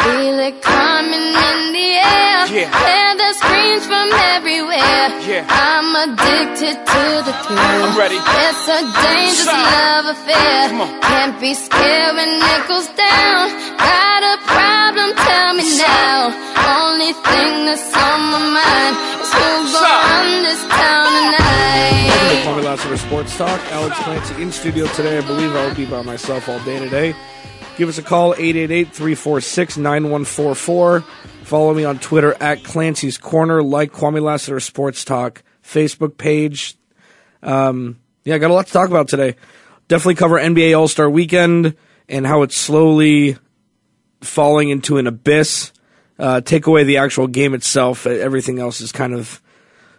Feel it coming in the air. Yeah. Hear the screams from everywhere. Yeah. I'm addicted to the thrill. I'm ready. It's a dangerous Shout. love affair. Can't be scared when it goes down. Got a problem? Tell me now. Only thing that's on my mind is who's gonna run this town tonight. Welcome to Kwame Lassiter Sports Talk. Alex Clancy in studio today. I believe I will be by myself all day today. Give us a call, 888-346-9144. Follow me on Twitter at Clancy's Corner. Like Kwame Lassiter Sports Talk Facebook page. Um, yeah, got a lot to talk about today. Definitely cover NBA All-Star Weekend and how it's slowly falling into an abyss. Uh, take away the actual game itself. Everything else is kind of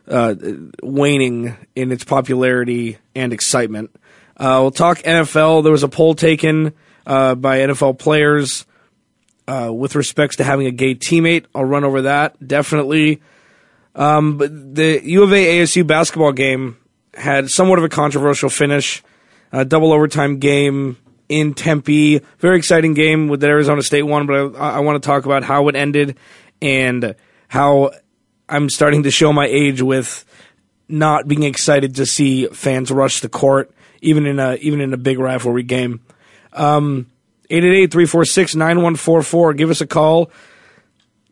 uh, waning in its popularity and excitement. Uh, we'll talk NFL. There was a poll taken uh, by NFL players uh, with respects to having a gay teammate. I'll run over that definitely. Um, but the U of A ASU basketball game had somewhat of a controversial finish. A double overtime game in Tempe. Very exciting game with that Arizona State won, but I, I want to talk about how it ended and how I'm starting to show my age with not being excited to see fans rush the court, even in a even in a big rivalry game. Um, 888-346-9144. Give us a call.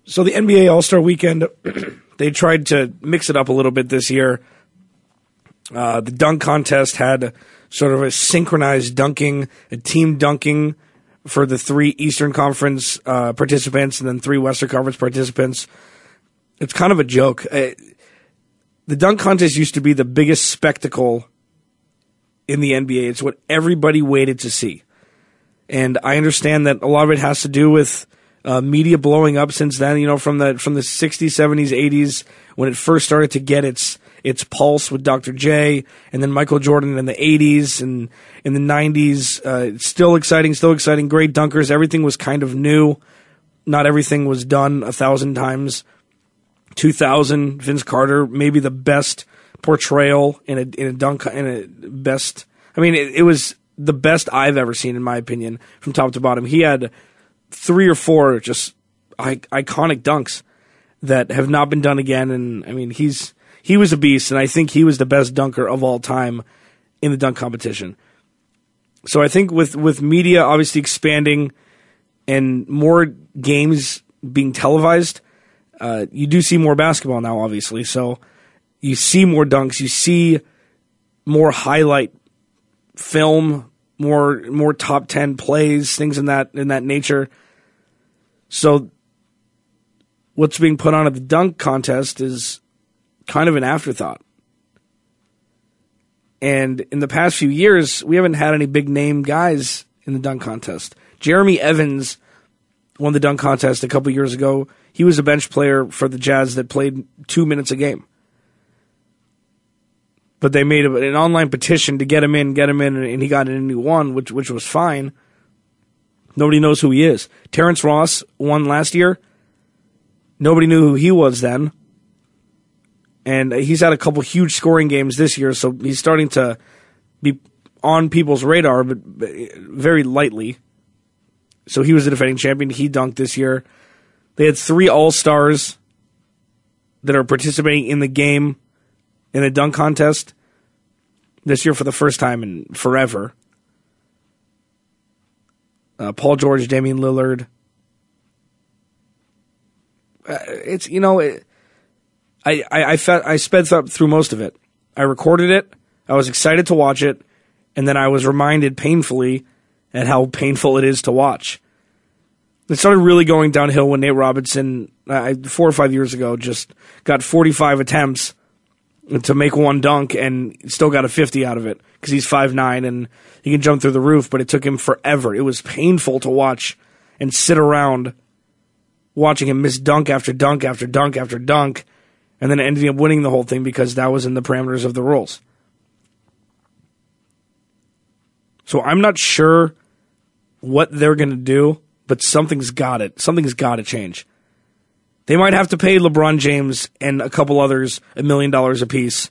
So the NBA All-Star Weekend, they tried to mix it up a little bit this year. Uh, the dunk contest had sort of a synchronized dunking, a team dunking for the three Eastern Conference uh, participants and then three Western Conference participants. It's kind of a joke. Uh, the dunk contest used to be the biggest spectacle in the NBA. It's what everybody waited to see. And I understand that a lot of it has to do with uh, media blowing up since then. You know, from the from the '60s, '70s, '80s when it first started to get its its pulse with Dr. J, and then Michael Jordan in the '80s and in the '90s. Uh, still exciting, still exciting. Great dunkers. Everything was kind of new. Not everything was done a thousand times. 2000, Vince Carter, maybe the best portrayal in a in a dunk in a best. I mean, it, it was the best I've ever seen, in my opinion, from top to bottom. He had three or four just iconic dunks that have not been done again, and I mean, he's he was a beast, and I think he was the best dunker of all time in the dunk competition. So I think with with media obviously expanding and more games being televised, uh, you do see more basketball now, obviously. So you see more dunks, you see more highlight film, more more top ten plays, things in that in that nature. So what's being put on at the dunk contest is kind of an afterthought. And in the past few years, we haven't had any big name guys in the dunk contest. Jeremy Evans won the dunk contest a couple years ago. He was a bench player for the Jazz that played two minutes a game. But they made an online petition to get him in, get him in, and he got in and he won, which which was fine. Nobody knows who he is. Terrence Ross won last year. Nobody knew who he was then. And he's had a couple huge scoring games this year, so he's starting to be on people's radar, but very lightly. So he was the defending champion. He dunked this year. They had three All Stars that are participating in the game in a dunk contest this year for the first time in forever. Uh, Paul George, Damian Lillard. Uh, it's you know, it, I I I, fe- I sped th- through most of it. I recorded it. I was excited to watch it, and then I was reminded painfully at how painful it is to watch. It started really going downhill when Nate Robinson, uh, four or five years ago, just got 45 attempts to make one dunk and still got a 50 out of it because he's 5'9 and he can jump through the roof, but it took him forever. It was painful to watch and sit around watching him miss dunk after dunk after dunk after dunk and then ending up winning the whole thing because that was in the parameters of the rules. So I'm not sure what they're going to do, but something's got it. Something's got to change. They might have to pay LeBron James and a couple others a million dollars apiece.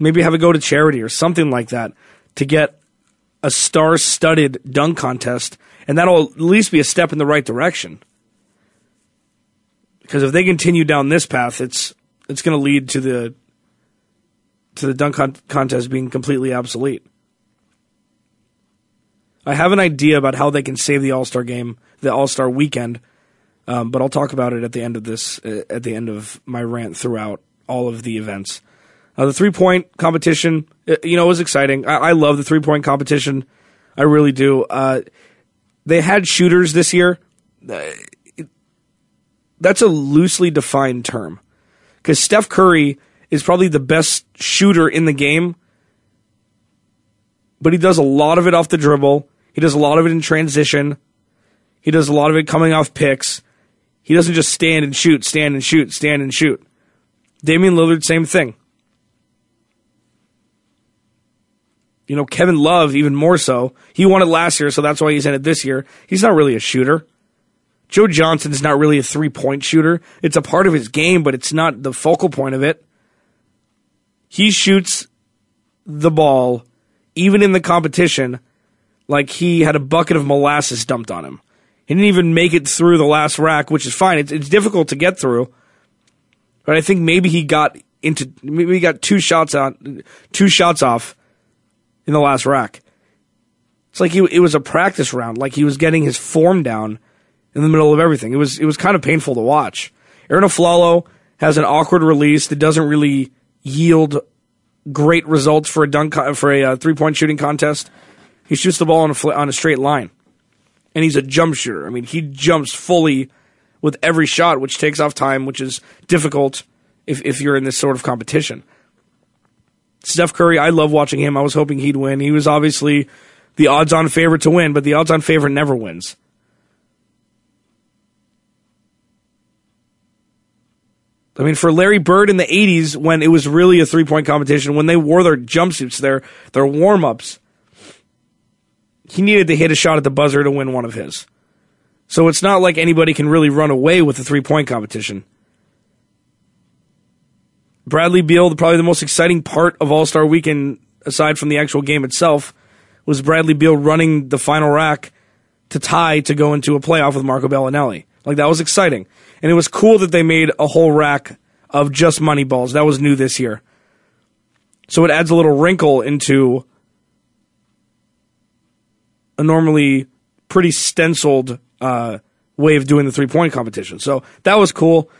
Maybe have it go to charity or something like that to get a star studded dunk contest, and that'll at least be a step in the right direction. Because if they continue down this path, it's it's going to lead to the to the dunk con- contest being completely obsolete. I have an idea about how they can save the All Star game, the All Star weekend, um, but I'll talk about it at the end of this, uh, at the end of my rant throughout all of the events. Uh, the three point competition, uh, you know, was exciting. I, I love the three point competition. I really do. Uh, they had shooters this year. Uh, that's a loosely defined term because Steph Curry is probably the best shooter in the game, but he does a lot of it off the dribble. He does a lot of it in transition. He does a lot of it coming off picks. He doesn't just stand and shoot, stand and shoot, stand and shoot. Damian Lillard, same thing. You know, Kevin Love, even more so. He won it last year, so that's why he's in it this year. He's not really a shooter. Joe Johnson is not really a three point shooter. It's a part of his game, but it's not the focal point of it. He shoots the ball, even in the competition, like he had a bucket of molasses dumped on him. He didn't even make it through the last rack, which is fine. It's, it's difficult to get through, but I think maybe he got into maybe he got two shots on two shots off in the last rack. It's like he, it was a practice round, like he was getting his form down in the middle of everything. It was it was kind of painful to watch. Arron Afflalo has an awkward release that doesn't really yield great results for a dunk for a uh, three point shooting contest. He shoots the ball on a on a straight line and he's a jump shooter. I mean, he jumps fully with every shot, which takes off time, which is difficult if, if you're in this sort of competition. Steph Curry, I love watching him. I was hoping he'd win. He was obviously the odds on favorite to win, but the odds on favorite never wins. I mean, for Larry Bird in the 80s, when it was really a three point competition, when they wore their jumpsuits, their, their warm ups, he needed to hit a shot at the buzzer to win one of his. So it's not like anybody can really run away with the three point competition. Bradley Beal, probably the most exciting part of All Star Weekend, aside from the actual game itself, was Bradley Beal running the final rack to tie to go into a playoff with Marco Belinelli. Like that was exciting, and it was cool that they made a whole rack of just money balls. That was new this year, so it adds a little wrinkle into a normally pretty stenciled uh, way of doing the three point competition. So that was cool.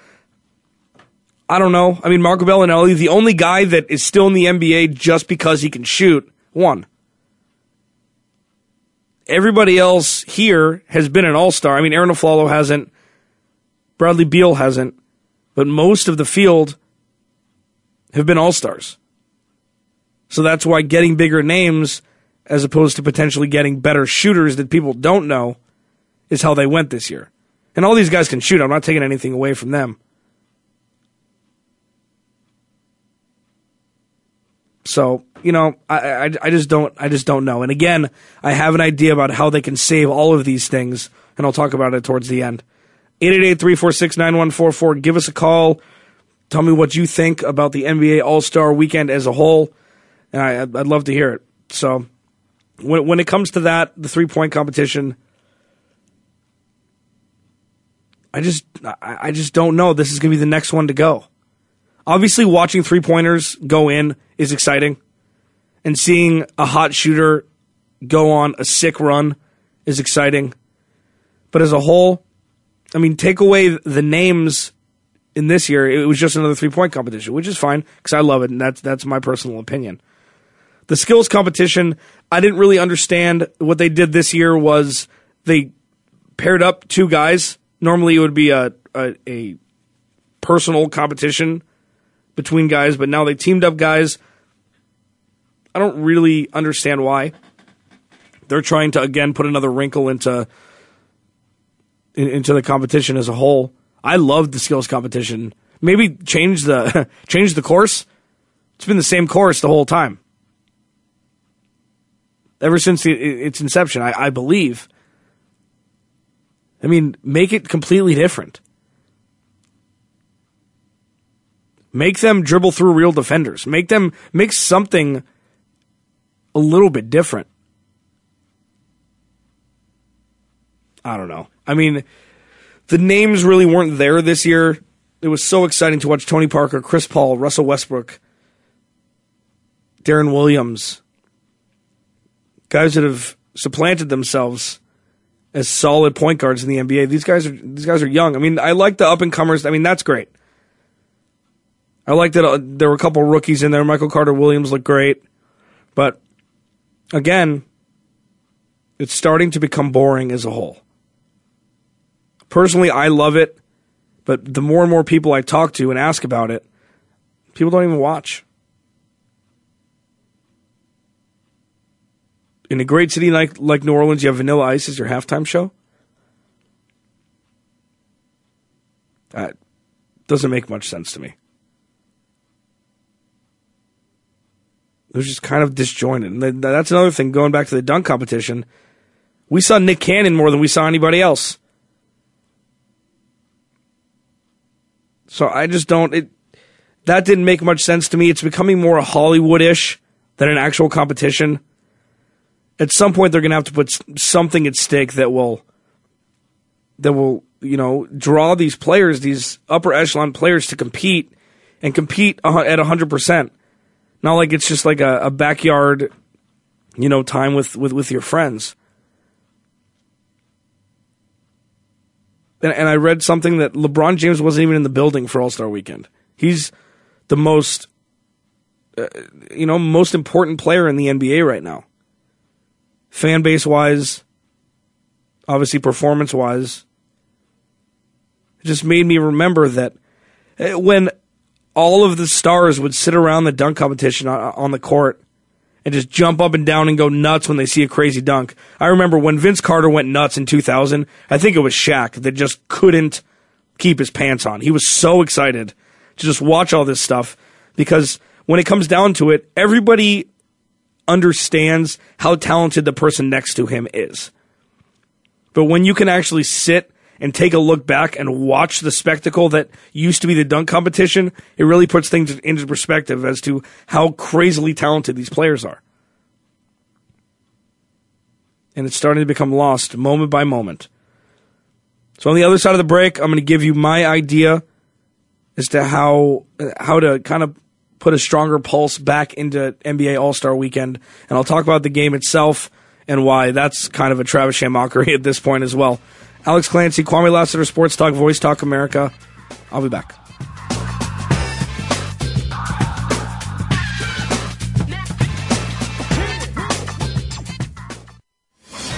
I don't know. I mean, Marco Belinelli, the only guy that is still in the NBA just because he can shoot, one. Everybody else here has been an all star. I mean, Arron Afflalo hasn't, Bradley Beal hasn't, but most of the field have been all stars. So that's why getting bigger names as opposed to potentially getting better shooters that people don't know is how they went this year. And all these guys can shoot. I'm not taking anything away from them. So, you know, I, I, I, just don't I just don't know. And again, I have an idea about how they can save all of these things, and I'll talk about it towards the end. 888-346-9144. Give us a call. Tell me what you think about the NBA All-Star weekend as a whole. And I, I'd love to hear it. So when when it comes to that, the three point competition, I just I, I just don't know. This is going to be the next one to go. Obviously, watching three pointers go in is exciting, and seeing a hot shooter go on a sick run is exciting. But as a whole, I mean, take away the names in this year, it was just another three point competition, which is fine because I love it, and that's that's my personal opinion. The skills competition, I didn't really understand. What they did this year was they paired up two guys. Normally, it would be a, a, a personal competition between guys, but now they teamed up guys. I don't really understand why. They're trying to again put another wrinkle into into the competition as a whole. I love the skills competition. Maybe change the change the course. It's been the same course the whole time. Ever since its inception, I, I believe. I mean, make it completely different. Make them dribble through real defenders. Make them make something a little bit different. I don't know. I mean, the names really weren't there this year. It was so exciting to watch Tony Parker, Chris Paul, Russell Westbrook, Deron Williams, guys that have supplanted themselves as solid point guards in the NBA. These guys are these guys are young. I mean, I like the up and comers. I mean, that's great. I like that uh, there were a couple rookies in there. Michael Carter Williams looked great, but again, it's starting to become boring as a whole. Personally, I love it, but the more and more people I talk to and ask about it, people don't even watch. In a great city like like New Orleans, you have Vanilla Ice as your halftime show. That doesn't make much sense to me. It was just kind of disjointed. And that's another thing. Going back to the dunk competition, we saw Nick Cannon more than we saw anybody else. So I just don't. It that didn't make much sense to me. It's becoming more Hollywood-ish than an actual competition. At some point, they're going to have to put something at stake that will that will you know draw these players, these upper echelon players, to compete and compete at hundred percent. Not like it's just like a, a backyard, you know, time with, with, with your friends. And, and I read something that LeBron James wasn't even in the building for All Star Weekend. He's the most, uh, you know, most important player in the NBA right now. Fan base wise, obviously performance wise. It just made me remember that uh, when all of the stars would sit around the dunk competition on, the court and just jump up and down and go nuts when they see a crazy dunk. I remember when Vince Carter went nuts in 2000, I think it was Shaq that just couldn't keep his pants on. He was so excited to just watch all this stuff because when it comes down to it, everybody understands how talented the person next to him is. But when you can actually sit and take a look back and watch the spectacle that used to be the dunk competition, it really puts things into perspective as to how crazily talented these players are. And it's starting to become lost moment by moment. So on the other side of the break, I'm going to give you my idea as to how how to kind of put a stronger pulse back into NBA All Star Weekend, and I'll talk about the game itself and why that's kind of a Travis mockery at this point as well. Alex Clancy, Kwame Lassiter, Sports Talk, Voice Talk America. I'll be back.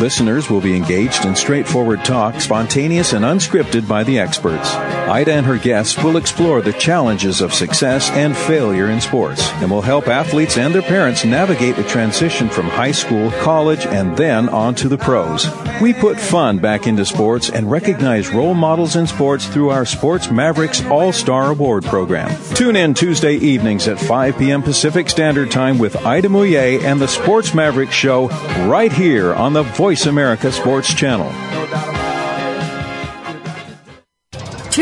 Listeners will be engaged in straightforward talk, spontaneous and unscripted by the experts. Ida and her guests will explore the challenges of success and failure in sports and will help athletes and their parents navigate the transition from high school, college, and then on to the pros. We put fun back into sports and recognize role models in sports through our Sports Mavericks All Star Award program. Tune in Tuesday evenings at 5 p.m. Pacific Standard Time with Ida Mouye and the Sports Mavericks Show right here on the Voice America Sports Channel.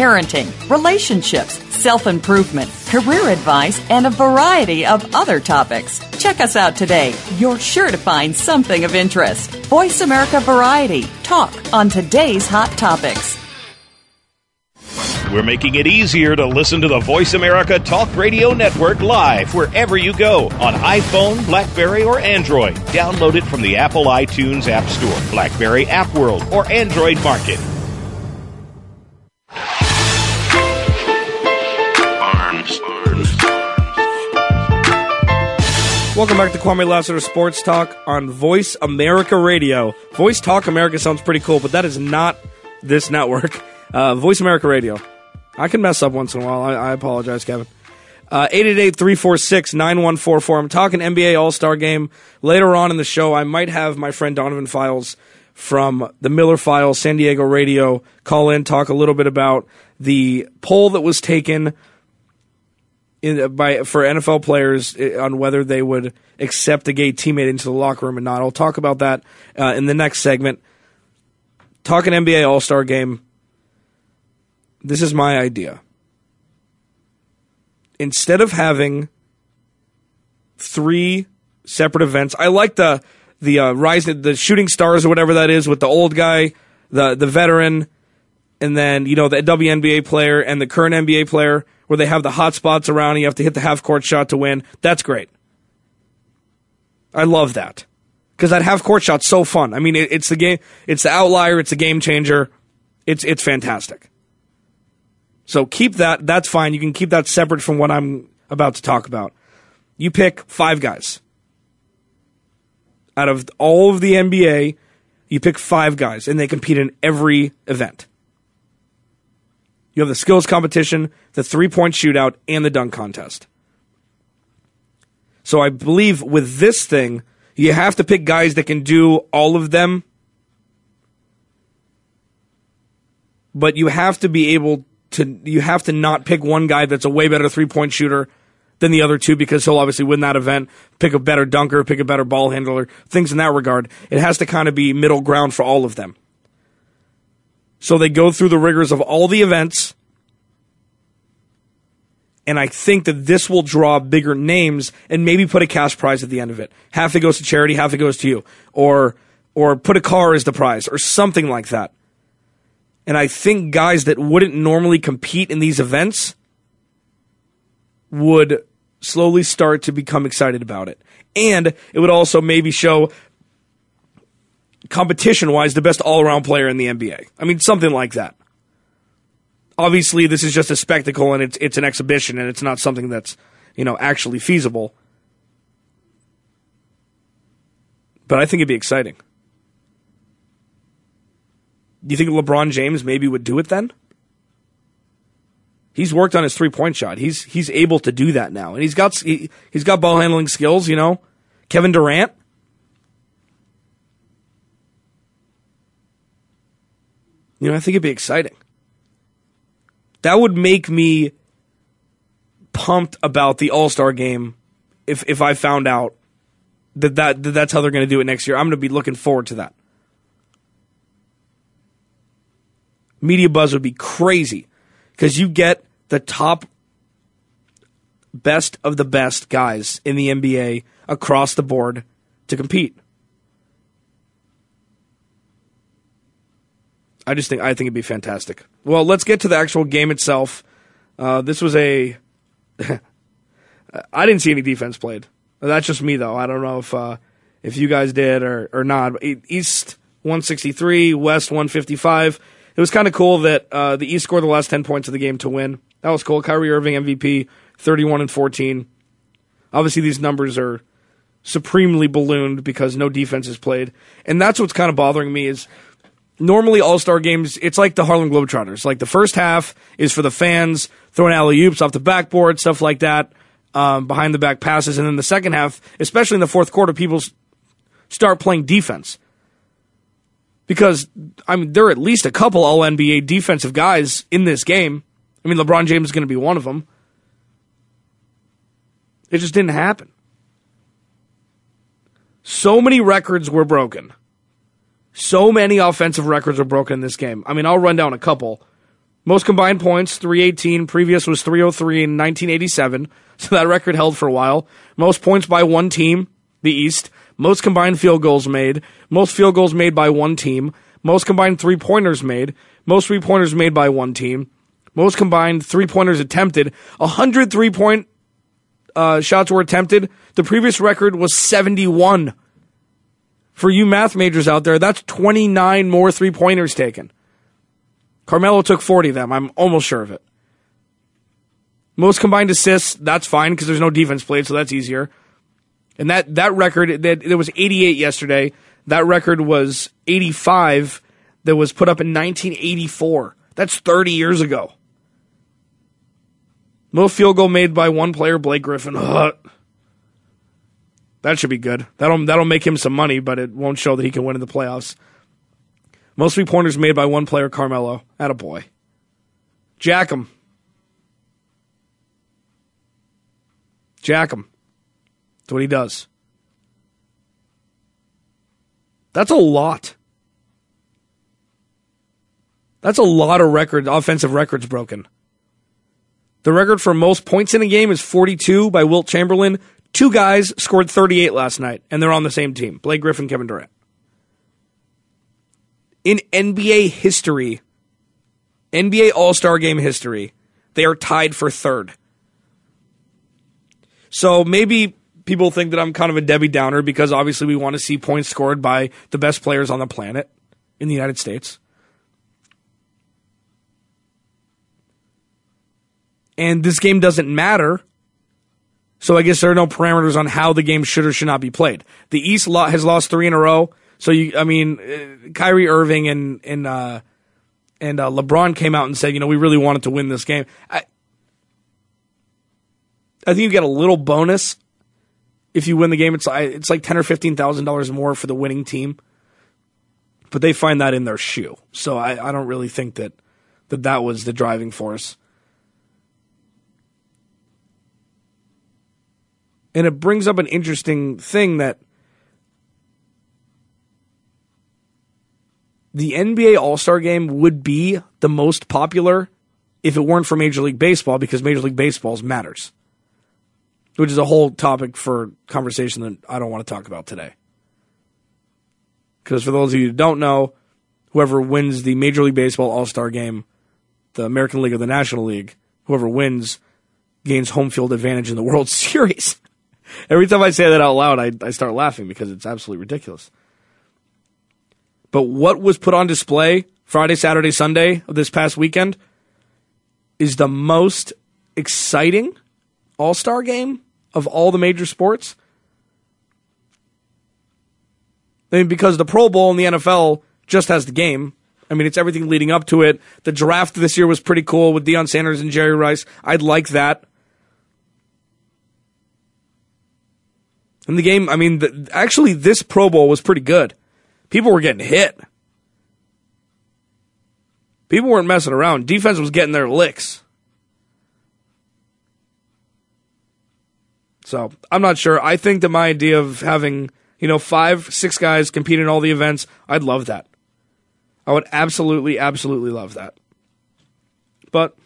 parenting, relationships, self improvement, career advice, and a variety of other topics. Check us out today. You're sure to find something of interest. Voice America Variety. Talk on today's hot topics. We're making it easier to listen to the Voice America Talk Radio Network live wherever you go on iPhone, Blackberry, or Android. Download it from the Apple iTunes App Store, Blackberry App World, or Android Market. Welcome back to Kwame Lassiter Sports Talk on Voice America Radio. Voice Talk America sounds pretty cool, but that is not this network. Uh, Voice America Radio. I can mess up once in a while. I, I apologize, Kevin. Uh, 888-346-9144. I'm talking NBA All-Star Game. Later on in the show, I might have my friend Donovan Files from the Miller Files, San Diego Radio, call in, talk a little bit about the poll that was taken in, by for NFL players eh, on whether they would accept a gay teammate into the locker room or not. I'll talk about that uh, in the next segment. Talking NBA All Star Game. This is my idea. Instead of having three separate events, I like the the uh, rising the shooting stars or whatever that is with the old guy, the the veteran, and then you know the WNBA player and the current NBA player where they have the hot spots around and you have to hit the half court shot to win. That's great. I love that because that half court shot's so fun. I mean, it, it's the game, it's the outlier, it's a game changer. It's it's fantastic. So keep that. That's fine. You can keep that separate from what I'm about to talk about. You pick five guys out of all of the NBA. You pick five guys, and they compete in every event. You have the skills competition, the three point shootout, and the dunk contest. So I believe with this thing, you have to pick guys that can do all of them, but you have to be able to, you have to not pick one guy that's a way better three point shooter than the other two because he'll obviously win that event, pick a better dunker, pick a better ball handler, things in that regard. It has to kind of be middle ground for all of them. So they go through the rigors of all the events. And I think that this will draw bigger names and maybe put a cash prize at the end of it. Half it goes to charity, half it goes to you. Or or put a car as the prize or something like that. And I think guys that wouldn't normally compete in these events would slowly start to become excited about it. And it would also maybe show competition wise the best all around player in the NBA. I mean, something like that. Obviously, this is just a spectacle and it's it's an exhibition and it's not something that's you know actually feasible. But I think it'd be exciting. Do you think LeBron James maybe would do it then? He's worked on his three point shot. He's he's able to do that now, and he's got he, he's got ball handling skills. You know, Kevin Durant. You know, I think it'd be exciting. That would make me pumped about the All Star game if if I found out that, that, that that's how they're going to do it next year. I'm going to be looking forward to that. Media buzz would be crazy because you get the top best of the best guys in the NBA across the board to compete. I just think I think it'd be fantastic. Well, let's get to the actual game itself. Uh, this was a. I didn't see any defense played. That's just me though. I don't know if uh, if you guys did or or not. East 163, West 155. It was kind of cool that uh, the East scored the last 10 points of the game to win. That was cool. Kyrie Irving MVP, 31 and 14. Obviously, these numbers are supremely ballooned because no defense is played, and that's what's kind of bothering me is normally All Star games, it's like the Harlem Globetrotters. Like the first half is for the fans throwing alley oops off the backboard, stuff like that, um, behind the back passes, and then the second half, especially in the fourth quarter, people start playing defense because I mean there are at least a couple All NBA defensive guys in this game. I mean LeBron James is going to be one of them. It just didn't happen. So many records were broken. So many offensive records are broken in this game. I mean, I'll run down a couple. Most combined points, 318. Previous was 303 in 1987. So that record held for a while. Most points by one team, the East. Most combined field goals made. Most field goals made by one team. Most combined three pointers made. Most three pointers made by one team. Most combined three pointers attempted. 100 three point uh, shots were attempted. The previous record was 71. For you math majors out there, that's 29 more three pointers taken. Carmelo took 40 of them. I'm almost sure of it. Most combined assists, that's fine because there's no defense played, so that's easier. And that, that record, that, there was 88 yesterday. That record was 85 that was put up in 1984. That's 30 years ago. Most field goal made by one player, Blake Griffin. That should be good. That'll that'll make him some money, but it won't show that he can win in the playoffs. Most three pointers made by one player, Carmelo. At a boy. Jack him. Jack him. That's what he does. That's a lot. That's a lot of record offensive records broken. The record for most points in a game is 42 by Wilt Chamberlain. Two guys scored 38 last night, and they're on the same team Blake Griffin, Kevin Durant. In NBA history, NBA All Star game history, they are tied for third. So maybe people think that I'm kind of a Debbie Downer because obviously we want to see points scored by the best players on the planet in the United States. And this game doesn't matter. So I guess there are no parameters on how the game should or should not be played. The East has lost three in a row. So you, I mean, uh, Kyrie Irving and and uh, and uh, LeBron came out and said, you know, we really wanted to win this game. I, I think you get a little bonus if you win the game. It's it's like ten or fifteen thousand dollars more for the winning team, but they find that in their shoe. So I, I don't really think that that that was the driving force. And it brings up an interesting thing that the NBA All Star game would be the most popular if it weren't for Major League Baseball because Major League Baseball matters, which is a whole topic for conversation that I don't want to talk about today. Because for those of you who don't know, whoever wins the Major League Baseball All Star game, the American League or the National League, whoever wins gains home field advantage in the World Series. Every time I say that out loud, I, I start laughing because it's absolutely ridiculous. But what was put on display Friday, Saturday, Sunday of this past weekend is the most exciting All Star game of all the major sports. I mean, because the Pro Bowl in the NFL just has the game. I mean, it's everything leading up to it. The draft this year was pretty cool with Deion Sanders and Jerry Rice. I'd like that. And the game, I mean, the, actually, this Pro Bowl was pretty good. People were getting hit. People weren't messing around. Defense was getting their licks. So I'm not sure. I think that my idea of having, you know, five, six guys compete in all the events, I'd love that. I would absolutely, absolutely love that. But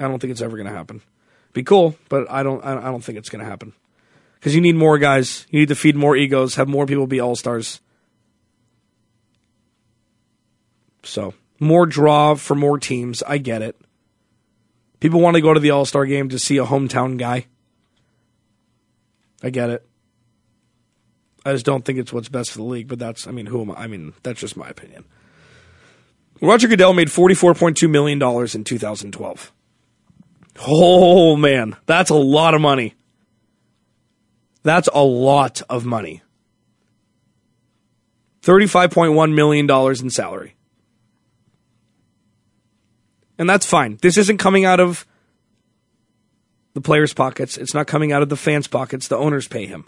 I don't think it's ever going to happen. Be cool, but I don't. I don't think it's going to happen because you need more guys. You need to feed more egos, have more people be all stars. So more draw for more teams. I get it. People want to go to the All Star game to see a hometown guy. I get it. I just don't think it's what's best for the league. But that's, I mean, who am I? I mean, that's just my opinion. Roger Goodell made $44.2 million in 2012. Oh, man. That's a lot of money. That's a lot of money. $35.1 million in salary. And that's fine. This isn't coming out of the players' pockets. It's not coming out of the fans' pockets. The owners pay him.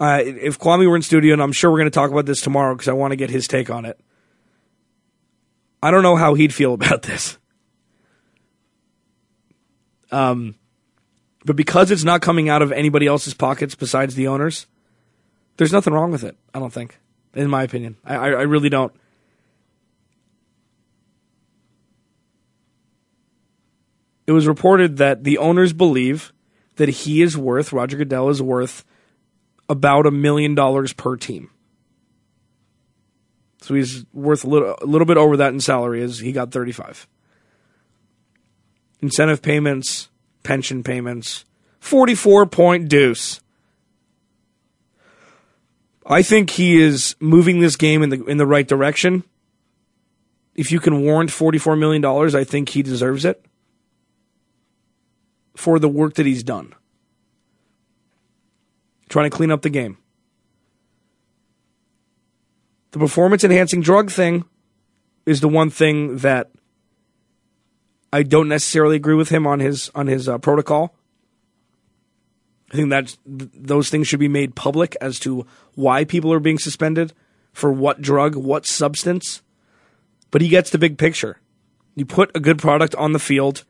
Uh, if Kwame were in studio, and I'm sure we're going to talk about this tomorrow because I want to get his take on it. I don't know how he'd feel about this. Um, but because it's not coming out of anybody else's pockets besides the owners, there's nothing wrong with it. I don't think, in my opinion. I, I, I really don't. It was reported that the owners believe that he is worth, Roger Goodell is worth about a million dollars per team. So he's worth a little, a little bit over that in salary as he got 35. Incentive payments, pension payments, 44 point deuce. I think he is moving this game in the in the right direction. If you can warrant $44 million, I think he deserves it for the work that he's done. Trying to clean up the game. The performance enhancing drug thing is the one thing that I don't necessarily agree with him on his on his uh, protocol. I think that th- those things should be made public as to why people are being suspended for what drug, what substance. But he gets the big picture. You put a good product on the field,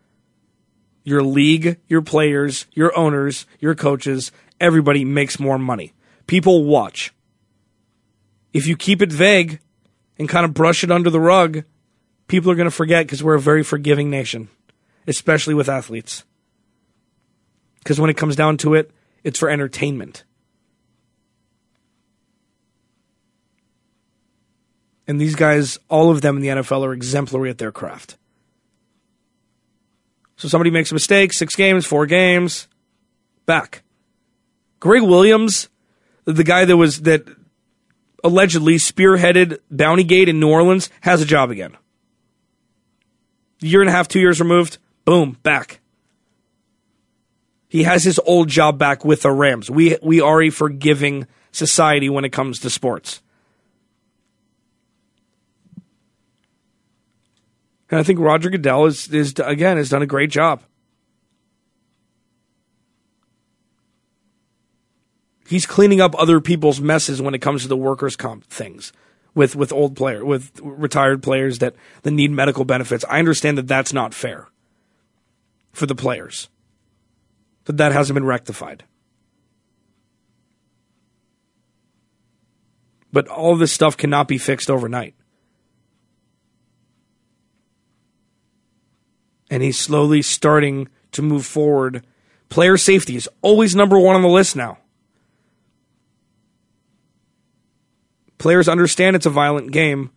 your league, your players, your owners, your coaches, everybody makes more money. People watch. If you keep it vague and kind of brush it under the rug, people are going to forget because we're a very forgiving nation, especially with athletes. Because when it comes down to it, it's for entertainment. And these guys, all of them in the NFL, are exemplary at their craft. So somebody makes a mistake, six games, four games, back. Gregg Williams, the guy that was that allegedly spearheaded Bountygate in New Orleans, has a job again year and a half, two years removed, boom, back. He has his old job back with the Rams. We we are a forgiving society when it comes to sports. And I think Roger Goodell is, is again has done a great job. He's cleaning up other people's messes when it comes to the workers' comp things with with old player with retired players that that need medical benefits. I understand that that's not fair for the players. That that hasn't been rectified. But all this stuff cannot be fixed overnight. And he's slowly starting to move forward. Player safety is always number one on the list now. Players understand it's a violent game.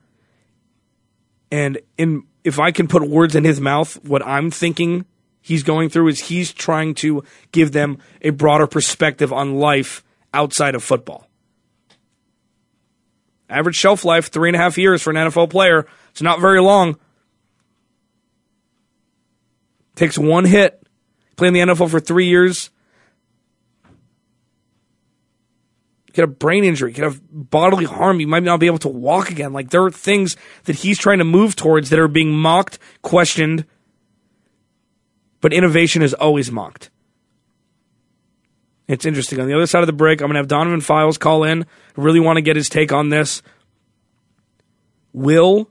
And in if I can put words in his mouth, what I'm thinking he's going through is he's trying to give them a broader perspective on life outside of football. Average shelf life, three and a half years for an NFL player. It's not very long. Takes one hit. Playing the NFL for three years. Get a brain injury, get a bodily harm. You might not be able to walk again. Like there are things that he's trying to move towards that are being mocked, questioned, but innovation is always mocked. It's interesting. On the other side of the break, I'm going to have Donovan Files call in. I really want to get his take on this. Will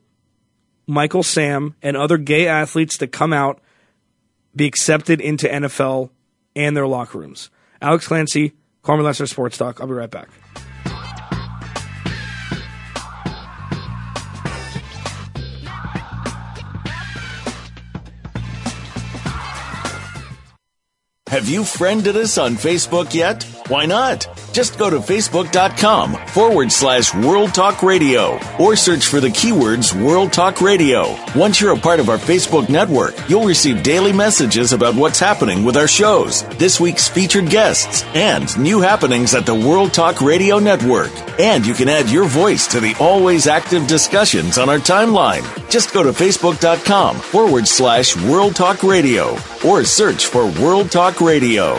Michael Sam and other gay athletes that come out be accepted into NFL and their locker rooms? Alex Clancy, Kwame Lassiter Sports Talk. I'll be right back. Have you friended us on Facebook yet? Why not? Just go to facebook.com forward slash World Talk Radio or search for the keywords World Talk Radio. Once you're a part of our Facebook network, you'll receive daily messages about what's happening with our shows, this week's featured guests, and new happenings at the World Talk Radio Network. And you can add your voice to the always active discussions on our timeline. Just go to facebook.com forward slash World Talk Radio or search for World Talk Radio.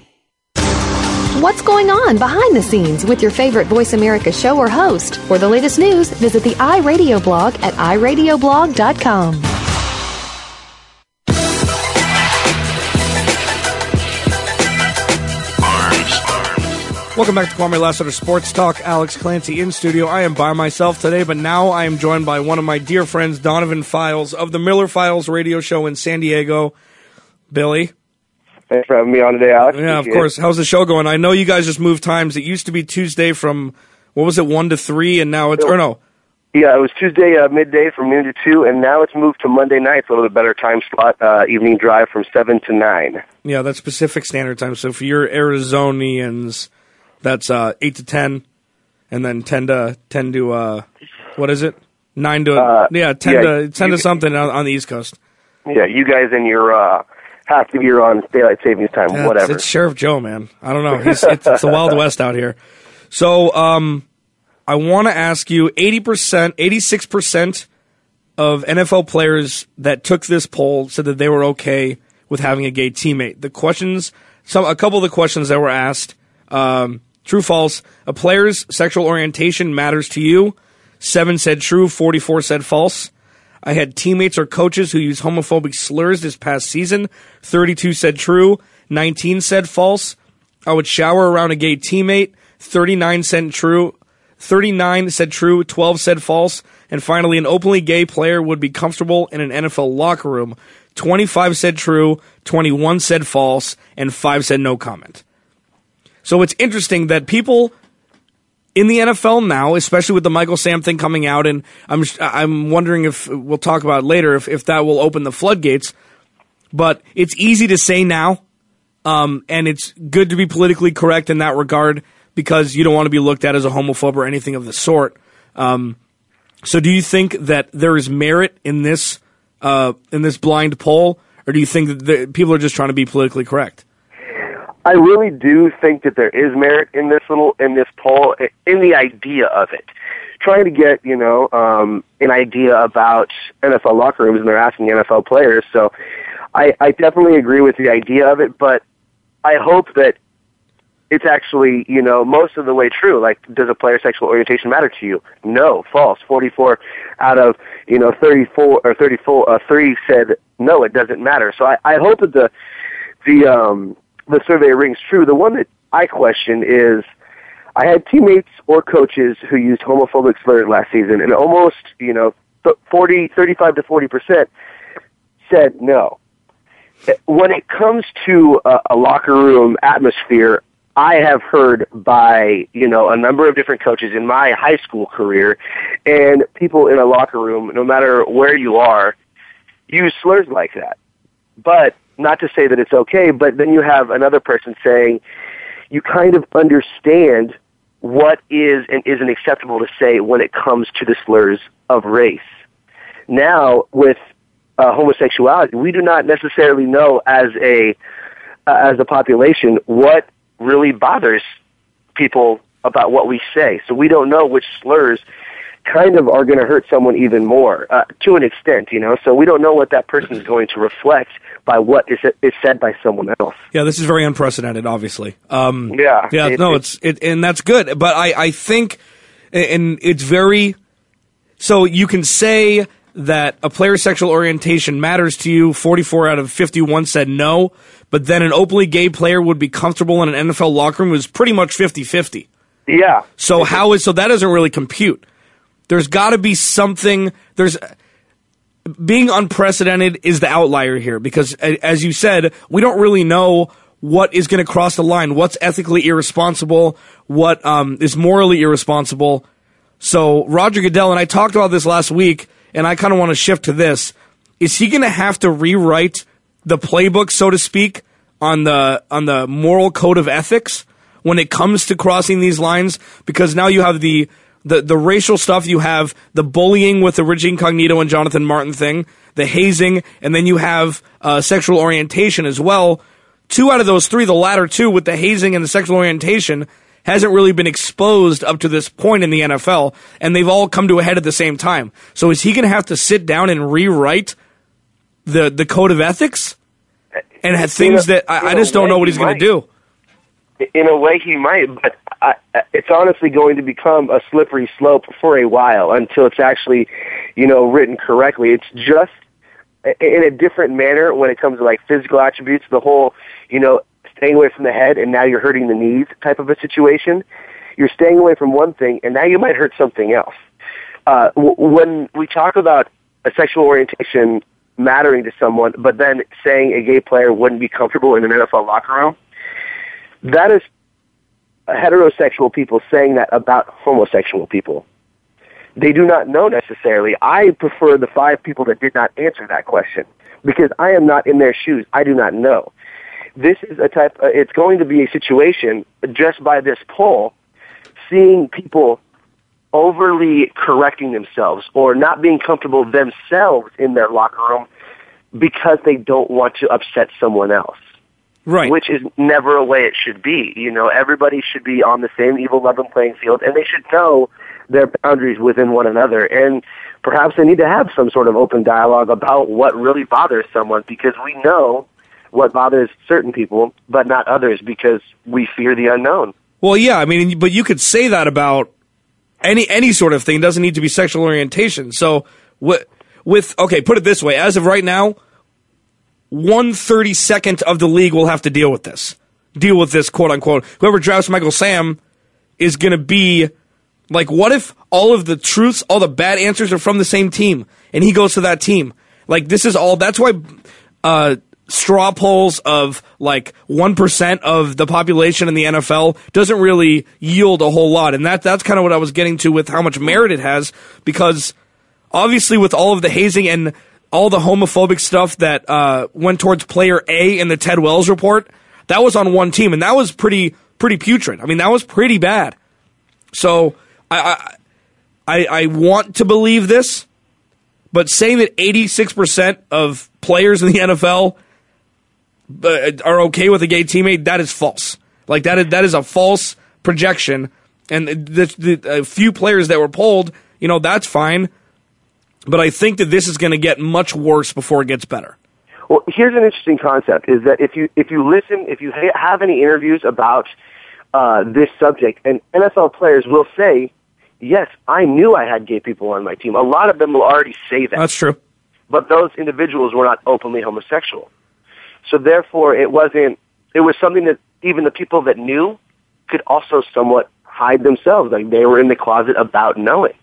What's going on behind the scenes with your favorite Voice America show or host? For the latest news, visit the iRadio blog at iradioblog.com. Welcome back to Kwame Lassiter Sports Talk. Alex Clancy in studio. I am by myself today, but now I am joined by one of my dear friends, Donovan Files of the Miller Files radio show in San Diego. Billy. Thanks for having me on today, Alex. Yeah, of Appreciate course. How's the show going? I know you guys just moved times. It used to be Tuesday from what was it, one to three, and now it's or no. Yeah, it was Tuesday uh, midday from noon to two, and now it's moved to Monday night, so a little bit better time slot, uh, evening drive from seven to nine. yeah, that's Pacific Standard Time. So for your Arizonians, that's uh, eight to ten, and then ten to ten to uh, what is it? Nine to Uh, yeah, ten yeah, to ten to something on, on the East Coast. Yeah, you guys in your uh, half the year on daylight savings time, Yeah, it's- whatever. It's, Sheriff Joe, man. I don't know. He's, it's, it's the Wild West out here. So, um, I want to ask you: eighty percent, eighty-six percent of NFL players that took this poll said that they were okay with having a gay teammate. The questions, some, a couple of the questions that were asked: um, true, false. A player's sexual orientation matters to you. Seven said true. Forty-four said false. I had teammates or coaches who used homophobic slurs this past season. 32 said true. 19 said false. I would shower around a gay teammate. 39 said true. 39 said true. 12 said false. And finally, an openly gay player would be comfortable in an NFL locker room. 25 said true. 21 said false. And 5 said no comment. So it's interesting that people in the NFL now, especially with the Michael Sam thing coming out, and I'm I'm wondering if we'll talk about later if if that will open the floodgates. But it's easy to say now, um, and it's good to be politically correct in that regard because you don't want to be looked at as a homophobe or anything of the sort. Um, so, do you think that there is merit in this uh, in this blind poll, or do you think that the, people are just trying to be politically correct? I really do think that there is merit in this little in this poll in the idea of it. Trying to get you know um, an idea about NFL locker rooms, and they're asking NFL players. So, I, I definitely agree with the idea of it, but I hope that it's actually you know most of the way true. Like, does a player's sexual orientation matter to you? No, false. Forty-four out of you know thirty-four or thirty-four, uh, three said no, it doesn't matter. So I, I hope that the the um, the survey rings true. The one that I question is I had teammates or coaches who used homophobic slurs last season, and almost, you know, th- 40, 35 to 40% said no. Eh, when it comes to a, a locker room atmosphere, I have heard by, you know, a number of different coaches in my high school career and people in a locker room, no matter where you are, use slurs like that. But not to say that it's okay, but then you have another person saying you kind of understand what is and isn't acceptable to say when it comes to the slurs of race. Now, with uh, homosexuality, we do not necessarily know as a uh, as a population what really bothers people about what we say. So we don't know which slurs kind of are going to hurt someone even more uh, to an extent, you know. So we don't know what that person is going to reflect by what is is said by someone else. Yeah, this is very unprecedented, obviously. Um, Yeah, yeah, it- no, it- it's it, and that's good. But I, I think, and it's very. So you can say that a player's sexual orientation matters to you. Forty-four out of fifty-one said no, but then an openly gay player would be comfortable in an NFL locker room. Was pretty much 50-50. Yeah. So how is so that doesn't really compute. There's got to be something. There's being unprecedented is the outlier here because, as you said, we don't really know what is going to cross the line, what's ethically irresponsible, what um, is morally irresponsible. So Roger Goodell and I talked about this last week, and I kind of want to shift to this. Is he going to have to rewrite the playbook, so to speak, on the on the moral code of ethics when it comes to crossing these lines? Because now you have the the, the racial stuff, you have the bullying with the Rich Incognito and Jonathan Martin thing, the hazing, and then you have uh, sexual orientation as well. Two out of those three, the latter two with the hazing and the sexual orientation, hasn't really been exposed up to this point in the NFL, and they've all come to a head at the same time. So is he going to have to sit down and rewrite the the code of ethics and have things a- that I, I just don't know what he he's going to do? in a way he might, but I, it's honestly going to become a slippery slope for a while until it's actually, you know, written correctly. It's just in a different manner when it comes to like physical attributes, the whole, you know, staying away from the head and now you're hurting the knees type of a situation. You're staying away from one thing and now you might hurt something else. Uh, w- when we talk about a sexual orientation mattering to someone, but then saying a gay player wouldn't be comfortable in an NFL locker room, that is heterosexual people saying that about homosexual people. They do not know necessarily. I prefer the five people that did not answer that question because I am not in their shoes. I do not know. This is a type, uh, it's going to be a situation just by this poll, seeing people overly correcting themselves or not being comfortable themselves in their locker room because they don't want to upset someone else right? which is never a way it should be. You know, everybody should be on the same evil level playing field, and they should know their boundaries within one another. And perhaps they need to have some sort of open dialogue about what really bothers someone, because we know what bothers certain people, but not others, because we fear the unknown. Well, yeah, I mean, but you could say that about any any sort of thing. It doesn't need to be sexual orientation. So with, with okay, put it this way: as of right now, one thirty second of the league will have to deal with this. Deal with this, quote unquote. Whoever drafts Michael Sam is going to be like, what if all of the truths, all the bad answers are from the same team, and he goes to that team? Like, this is all. That's why. Uh, straw polls of like 1% of the population in the NFL doesn't really yield a whole lot. And that that's kind of what I was getting to with how much merit it has because obviously with all of the hazing and all the homophobic stuff that uh, went towards player A in the Ted Wells report, that was on one team and that was pretty pretty putrid. I mean, that was pretty bad. So I I I, want to believe this, but saying that 86% of players in the NFL uh, are okay with a gay teammate, that is false. Like that is that is a false projection. And the, the a few players that were polled, you know, that's fine. But I think that this is going to get much worse before it gets better. Well, here's an interesting concept: is that if you if you listen, if you ha- have any interviews about uh, this subject, and NFL players will say, "Yes, I knew I had gay people on my team." A lot of them will already say that. That's true. But those individuals were not openly homosexual, so therefore it wasn't. It was something that even the people that knew could also somewhat hide themselves, like they were in the closet about knowing.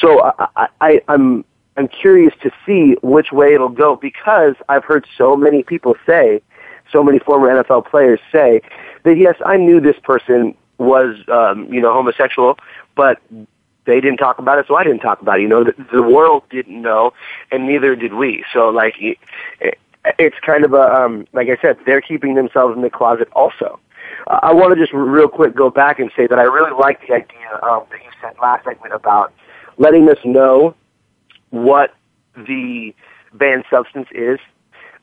So I, I, I'm I'm curious to see which way it'll go because I've heard so many people say, so many former NFL players say that yes, I knew this person was um, you know homosexual, but they didn't talk about it, so I didn't talk about it. You know, the, the world didn't know, and neither did we. So like, it, it's kind of a um, like I said, they're keeping themselves in the closet also. I want to just real quick go back and say that I really like the idea um, that you said last segment about letting us know what the banned substance is,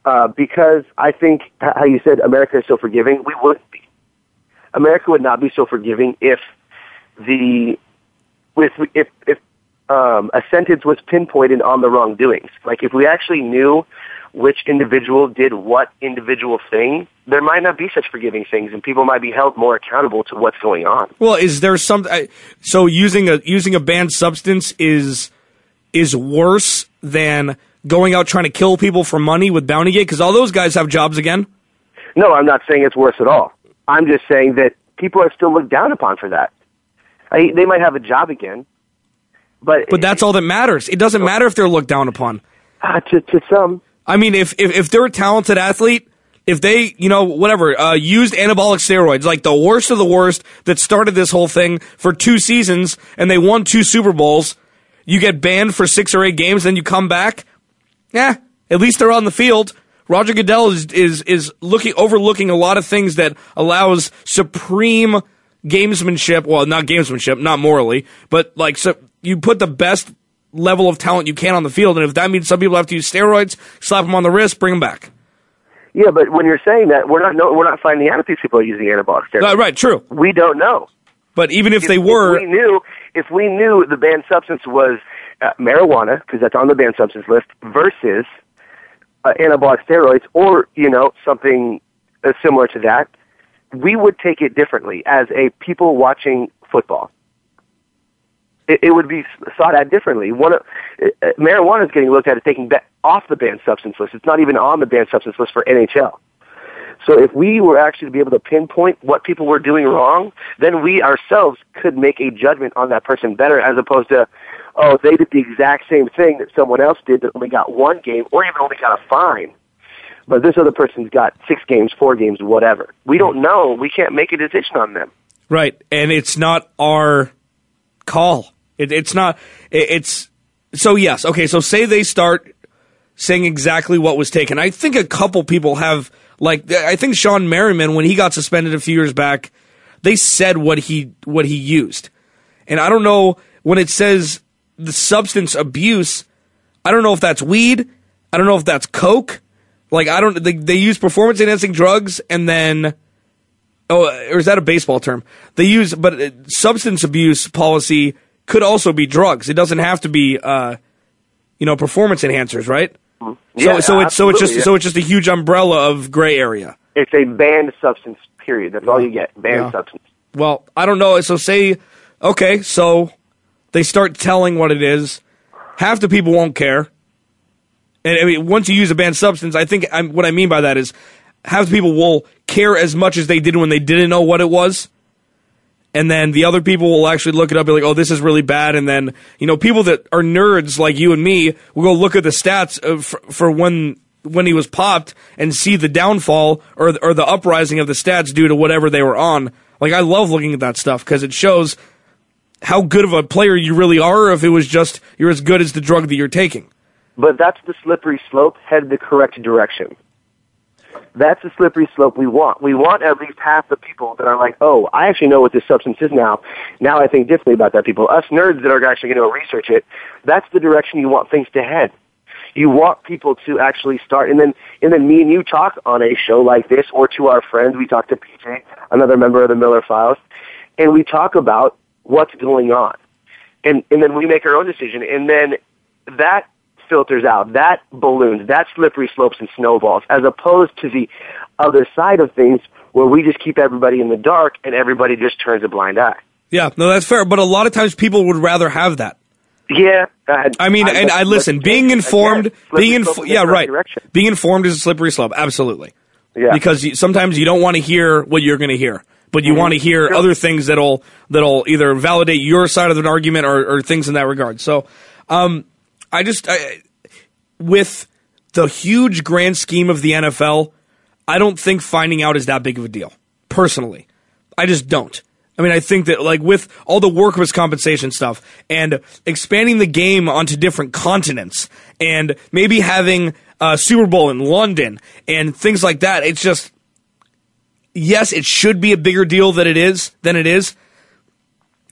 uh, because I think how you said America is so forgiving, we wouldn't be. America would not be so forgiving if the if if um, a sentence was pinpointed on the wrongdoings. Like if we actually knew which individual did what individual thing, there might not be such forgiving things, and people might be held more accountable to what's going on. Well, is there some? So using a using a banned substance is is worse than going out trying to kill people for money with Bounty Gate because all those guys have jobs again. No, I'm not saying it's worse at all. I'm just saying that people are still looked down upon for that. I, they might have a job again, but But that's all that matters. It doesn't matter if they're looked down upon. uh, to to some, I mean, if if, if they're a talented athlete, if they, you know, whatever, uh, used anabolic steroids, like the worst of the worst that started this whole thing for two seasons and they won two Super Bowls, you get banned for six or eight games, then you come back. Yeah, at least they're on the field. Roger Goodell is is is looking overlooking a lot of things that allows supreme gamesmanship. Well, not gamesmanship, not morally, but like so you put the best level of talent you can on the field, and if that means some people have to use steroids, slap them on the wrist, bring them back. Yeah, but when you're saying that, we're not no, we're not finding out if these people are using anabolic steroids. Right, right, true. We don't know. But even if, they were, if we knew if we knew the banned substance was uh, marijuana because that's on the banned substance list versus uh, anabolic steroids or you know something uh, similar to that, we would take it differently as a people watching football. It, it would be thought at differently. One uh, uh, marijuana is getting looked at as taking off the banned substance list. It's not even on the banned substance list for NHL. So if we were actually to be able to pinpoint what people were doing wrong, then we ourselves could make a judgment on that person better as opposed to, oh, they did the exact same thing that someone else did that only got one game or even only got a fine. But this other person's got six games, four games, whatever. We don't know. We can't make a decision on them. right, and it's not our call. It, it's not. It, it's so yes. Okay, so say they start saying exactly what was taken. I think a couple people have like I think Shawne Merriman when he got suspended a few years back, they said what he what he used. And I don't know when it says the substance abuse, I don't know if that's weed, I don't know if that's coke. Like I don't they, they use performance enhancing drugs and then oh or is that a baseball term? They use but uh, substance abuse policy could also be drugs. It doesn't have to be uh you know performance enhancers, right? Yeah, so so it's so it's just absolutely, so it's just a huge umbrella of gray area. It's a banned substance. Period. That's all you get. Banned Yeah. substance. Well, I don't know. So say, okay, so they start telling what it is. Half the people won't care. And I mean, once you use a banned substance, I think I'm, what I mean by that is half the people will care as much as they did when they didn't know what it was. And then the other people will actually look it up and be like, oh, this is really bad. And then, you know, people that are nerds like you and me will go look at the stats uh, of, for, for when when he was popped and see the downfall or, or the uprising of the stats due to whatever they were on. Like, I love looking at that stuff because it shows how good of a player you really are if it was just you're as good as the drug that you're taking. But that's the slippery slope. Head the correct direction. That's the slippery slope we want. We want at least half the people that are like, oh, I actually know what this substance is now. Now I think differently about that people. Us nerds that are actually going to research it, that's the direction you want things to head. You want people to actually start, and then and then me and you talk on a show like this, or to our friends. We talk to PJ, another member of the Miller Files, and we talk about what's going on, and and then we make our own decision, and then that filters out, that balloons, that slippery slopes and snowballs, as opposed to the other side of things where we just keep everybody in the dark and everybody just turns a blind eye. Yeah, no, that's fair. But a lot of times people would rather have that. Yeah, I, I mean, and I listen. Being informed, being in yeah, right. Being informed is a slippery slope. Absolutely. Yeah. Because you, sometimes you don't want to hear what you're going to hear, but you Mhm. want to hear Sure. other things that'll that'll either validate your side of an argument or, or things in that regard. So, um, I just I, with the huge grand scheme of the NFL, I don't think finding out is that big of a deal. Personally, I just don't. I mean, I think that like with all the workers' compensation stuff and expanding the game onto different continents and maybe having a Super Bowl in London and things like that, it's just yes, it should be a bigger deal than it is than it is.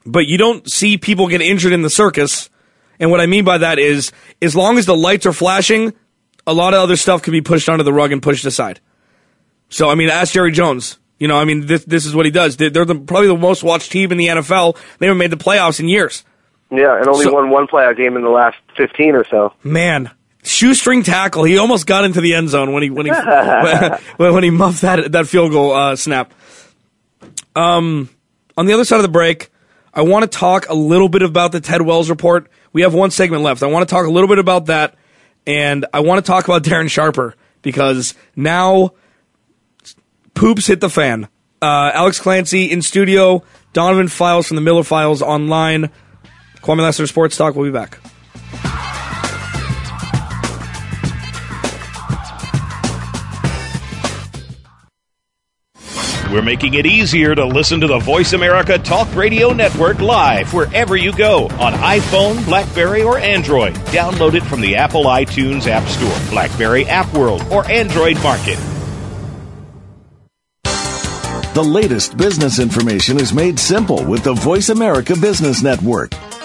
But you don't see people get injured in the circus. And what I mean by that is as long as the lights are flashing, a lot of other stuff can be pushed under the rug and pushed aside. So I mean, ask Jerry Jones. You know, I mean, this this is what he does. They're, the, probably the most watched team in the NFL. They haven't made the playoffs in years. Yeah, and only So- won one playoff game in the last 15 or so. Man, shoestring tackle. He almost got into the end zone when he when he when, when he muffed that that field goal uh, snap. Um, on the other side of the break, I want to talk a little bit about the Ted Wells report. We have one segment left. I want to talk a little bit about that, and I want to talk about Darren Sharper because now poops hit the fan. Uh, Alex Clancy in studio, Donovan Files from the Miller Files online. Kwame Lassiter Sports Talk. We'll be back. We're making it easier to listen to the Voice America Talk Radio Network live wherever you go on iPhone, Blackberry, or Android. Download it from the Apple iTunes App Store, Blackberry App World, or Android Market. The latest business information is made simple with the Voice America Business Network.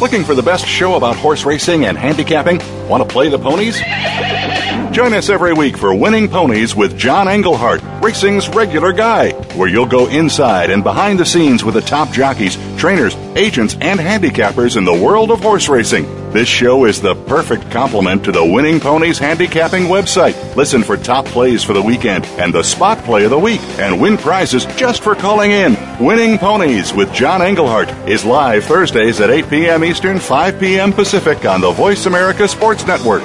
Looking for the best show about horse racing and handicapping? Want to play the ponies? Join us every week for Winning Ponies with John Englehart, racing's regular guy, where you'll go inside and behind the scenes with the top jockeys, trainers, agents, and handicappers in the world of horse racing. This show is the perfect complement to the Winning Ponies handicapping website. Listen for top plays for the weekend and the spot play of the week and win prizes just for calling in. Winning Ponies with John Englehart is live Thursdays at 8 p.m. Eastern, 5 p.m. Pacific on the Voice America Sports Network.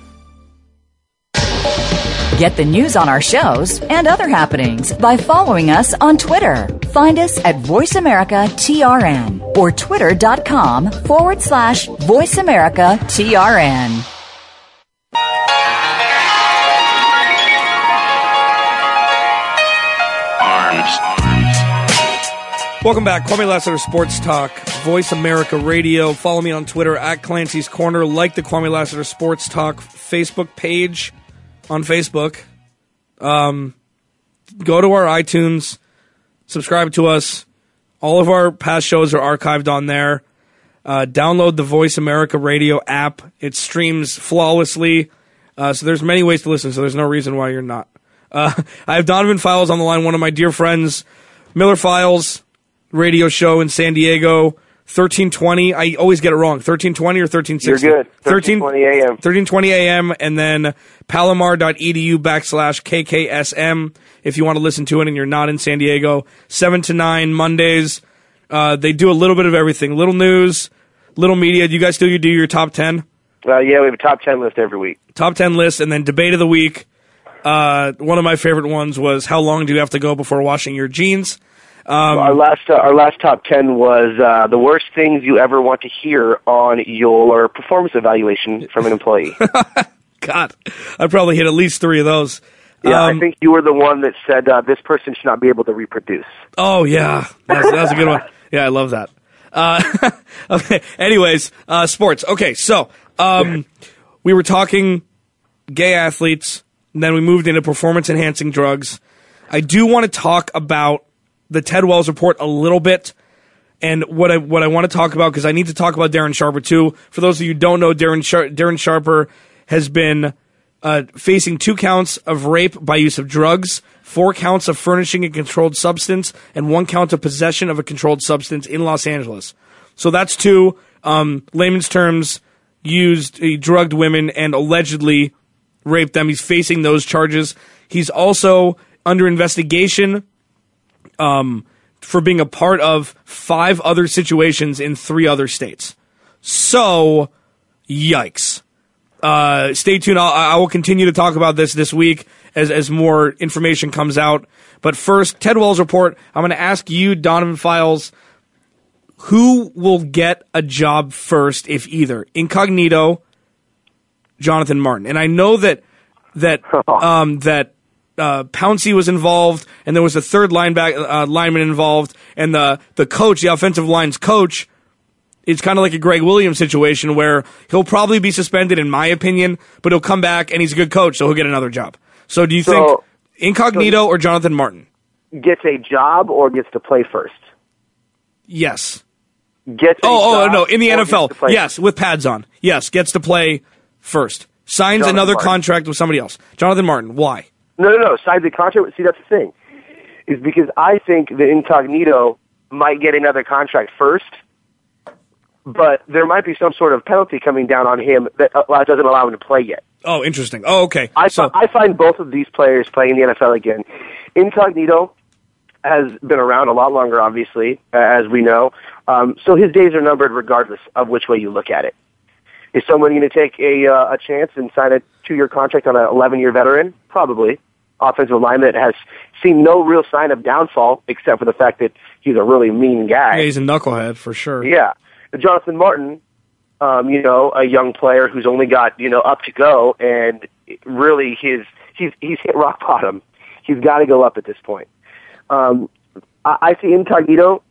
Get the news on our shows and other happenings by following us on Twitter. Find us at VoiceAmericaTRN or twitter.com forward slash VoiceAmericaTRN. Arms. Welcome back. Kwame Lassiter Sports Talk, Voice America Radio. Follow me on Twitter at Clancy's Corner. Like the Kwame Lassiter Sports Talk Facebook page on Facebook. Um, go to our iTunes, subscribe to us. All of our past shows are archived on there. Uh, download the Voice America Radio app. It streams flawlessly. Uh, so there's many ways to listen. So there's no reason why you're not. Uh, I have Donovan Files on the line, one of my dear friends, Miller Files radio show in San Diego. 1320. I always get it wrong. 1320 or 1360? You're good. 1320 a.m. 1320 a.m. and then palomar.edu backslash KKSM if you want to listen to it and you're not in San Diego. 7 to 9 Mondays. Uh, they do a little bit of everything. Little news, little media. Do you guys still do your top 10? Uh, yeah, we have a top 10 list every week. Top 10 list and then debate of the week. Uh, one of my favorite ones was how long do you have to go before washing your jeans? Um, our last uh, our last top ten was uh, the worst things you ever want to hear on your performance evaluation from an employee. God, I probably hit at least three of those. Yeah, Um, I think you were the one that said uh, this person should not be able to reproduce. Oh yeah, that's, that's a good one. Yeah, I love that. Uh, okay. Anyways, uh, sports. Okay, so um, we were talking gay athletes, and then we moved into performance enhancing drugs. I do want to talk about the Ted Wells report a little bit. And what I what I want to talk about because I need to talk about Darren Sharper too. For those of you who don't know, Darren Darren Sharper has been uh, facing two counts of rape by use of drugs, four counts of furnishing a controlled substance, and one count of possession of a controlled substance in Los Angeles. So that's two um, layman's terms used. He drugged women and allegedly raped them. He's facing those charges. He's also under investigation um, for being a part of five other situations in three other states. So, yikes. Uh, stay tuned. I'll, I will continue to talk about this this week as, as more information comes out. But first, Ted Wells report. I'm going to ask you, Donovan Files, who will get a job first, if either? Incognito, Jonathan Martin. And I know that that um, that uh, Pouncey was involved, and there was a third lineback uh, lineman involved, and the the coach, the offensive line's coach, it's kind of like a Gregg Williams situation where he'll probably be suspended, in my opinion, but he'll come back and he's a good coach, so he'll get another job. So, do you think So- Incognito or Jonathan Martin? gets a job or gets to play first? Yes. Gets a Oh, oh no! In the or gets to NFL, yes, with pads on. Yes, gets to play first. Signs Jonathan another Martin. contract with somebody else. Jonathan Martin. Why? No, no, no. Signs the contract. See, that's the thing. Is because I think the incognito might get another contract first, but there might be some sort of penalty coming down on him that uh, doesn't allow him to play yet. Oh, interesting. Oh, okay. I, fi- I find both of these players playing in the NFL again. Incognito has been around a lot longer, obviously, as we know. Um, so his days are numbered regardless of which way you look at it. Is someone going to take a, uh, a chance and sign a two-year contract on an 11-year veteran? Probably. Offensive lineman that has seen no real sign of downfall except for the fact that he's a really mean guy. Yeah, he's a knucklehead for sure. Yeah. Jonathan Martin, um, you know, a young player who's only got, you know, up to go and really his he's he's hit rock bottom. He's got to go up at this point. Um, I, I see Incognito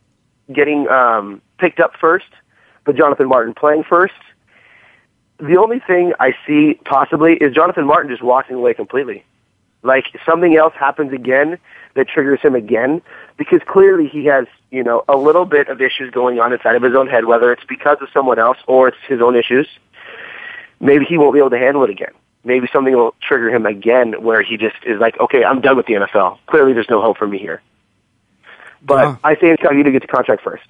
getting um, picked up first, but Jonathan Martin playing first. The only thing I see possibly is Jonathan Martin just walking away completely. Like something else happens again that triggers him again, because clearly he has, you know, a little bit of issues going on inside of his own head, whether it's because of someone else or it's his own issues. Maybe he won't be able to handle it again. Maybe something will trigger him again where he just is like, okay, I'm done with the NFL. Clearly there's no hope for me here. But I say Incognito gets a contract first.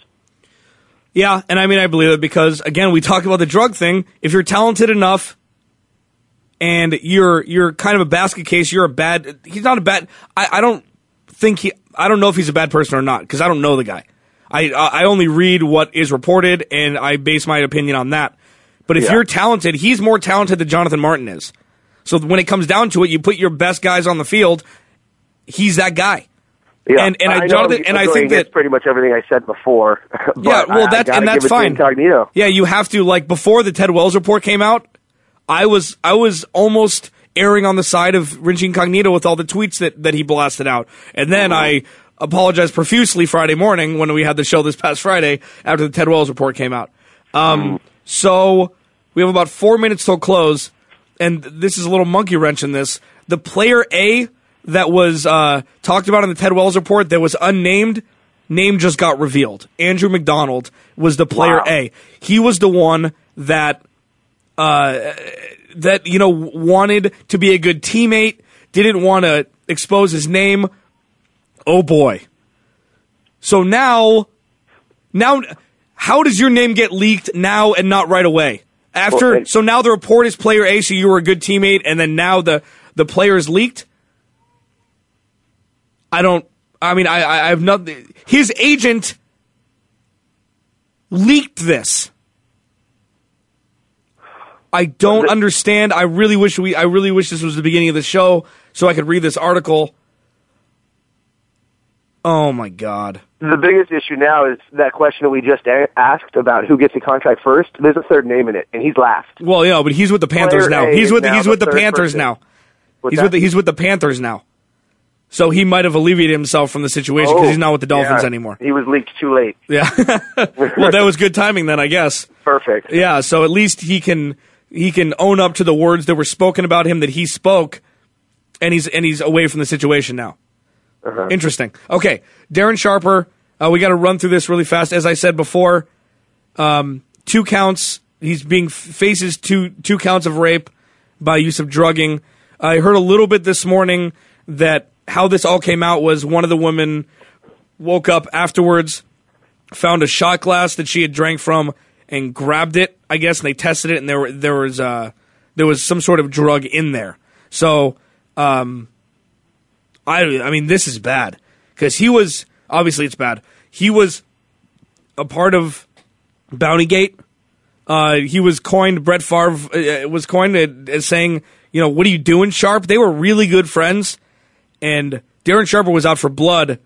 Yeah, and I mean I believe it because again we talked about the drug thing. If you're talented enough and you're you're kind of a basket case, you're a bad. He's not a bad. I, I don't think he. I don't know if he's a bad person or not because I don't know the guy. I I only read what is reported and I base my opinion on that. But if Yeah. you're talented, he's more talented than Jonathan Martin is. So when it comes down to it, you put your best guys on the field. He's that guy. Yeah, And and I, know Jonathan and I think that pretty much everything I said before. yeah, well, I- I and that's fine. Incognito. Yeah, you have to like before the Ted Wells report came out. I was I was almost erring on the side of Rich Incognito with all the tweets that that he blasted out, and then I apologized profusely Friday morning when we had the show this past Friday after the Ted Wells report came out. Um, so we have about four minutes till close, and this is a little monkey wrench in this. The player A that was uh, talked about in the Ted Wells report that was unnamed, name just got revealed. Andrew McDonald was the player Wow. A. He was the one that uh, that you know wanted to be a good teammate, didn't want to expose his name. Oh boy. So now, now, how does your name get leaked now and not right away? After, Well, so now the report is player A, so you were a good teammate, and then now the the player is leaked. I don't. I mean, I I I have nothing. His agent leaked this. I don't understand. I really wish we. I really wish this was the beginning of the show so I could read this article. Oh my god. The biggest issue now is that question that we just a- asked about who gets the contract first. There's a third name in it, and he's last. Well, yeah, but he's with the Panthers Player now. A He's with now he's the with the third Panthers person. now. What's he's that? with the, he's with the Panthers now. So he might have alleviated himself from the situation because Oh, he's not with the Dolphins yeah. anymore. He was leaked too late. Yeah. well, that was good timing then, I guess. Perfect. Yeah, so at least he can he can own up to the words that were spoken about him that he spoke, and he's and he's away from the situation now. Uh-huh. Interesting. Okay, Darren Sharper. Uh, we got to run through this really fast. As I said before, um, two counts. He's being faces two two counts of rape by use of drugging. I heard a little bit this morning that how this all came out was one of the women woke up afterwards, found a shot glass that she had drank from, and grabbed it. I guess and they tested it, and there were, there was uh, there was some sort of drug in there. So, um, I I mean this is bad because he was obviously it's bad. He was a part of Bountygate. Uh, he was coined. Brett Favre uh, was coined as saying, "You know, what are you doing, Sharp?" They were really good friends, and Darren Sharper was out for blood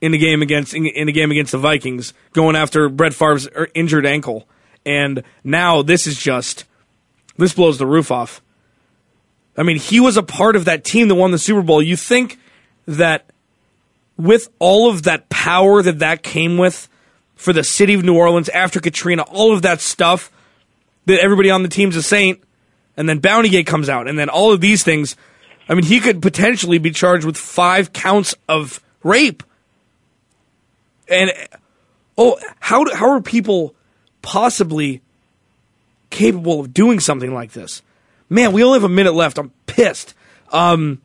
in the game against in, in the game against the Vikings, going after Brett Favre's er, injured ankle. And now this is just this blows the roof off. I mean, he was a part of that team that won the Super Bowl. You think that with all of that power that that came with for the city of New Orleans after Katrina, all of that stuff that everybody on the team's a saint, and then Bountygate comes out, and then all of these things. I mean, he could potentially be charged with five counts of rape And oh, how how are people possibly capable of doing something like this? Man, we only have a minute left. I'm pissed. Um,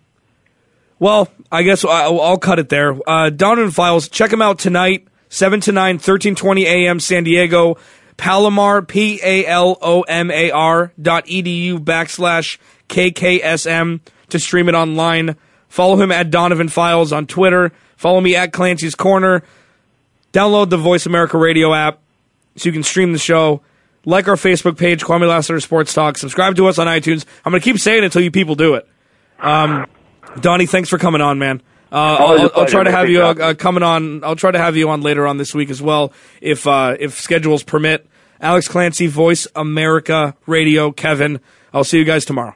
well, I guess I'll, I'll cut it there. Uh, Donovan Files, check him out tonight, 7 to 9, 1320 a.m. San Diego. Palomar, P A L O M A R dot edu backslash KKSM to stream it online. Follow him at Donovan Files on Twitter. Follow me at Clancy's Corner. Download the Voice America Radio app so you can stream the show. Like our Facebook page, Kwame Lassiter Sports Talk. Subscribe to us on iTunes. I'm going to keep saying it until you people do it. Um, Donnie, thanks for coming on, man. Uh, I'll, I'll try to have you uh, coming on. I'll try to have you on later on this week as well, if uh, if schedules permit. Alex Clancy, Voice America Radio. Kevin, I'll see you guys tomorrow.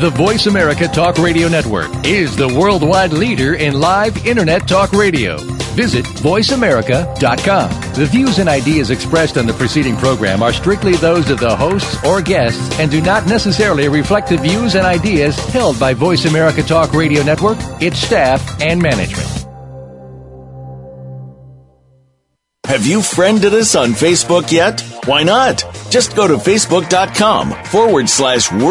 The Voice America Talk Radio Network is the worldwide leader in live Internet talk radio. Visit voiceamerica.com. The views and ideas expressed on the preceding program are strictly those of the hosts or guests and do not necessarily reflect the views and ideas held by Voice America Talk Radio Network, its staff, and management. Have you friended us on Facebook yet? Why not? Just go to facebook.com forward slash world.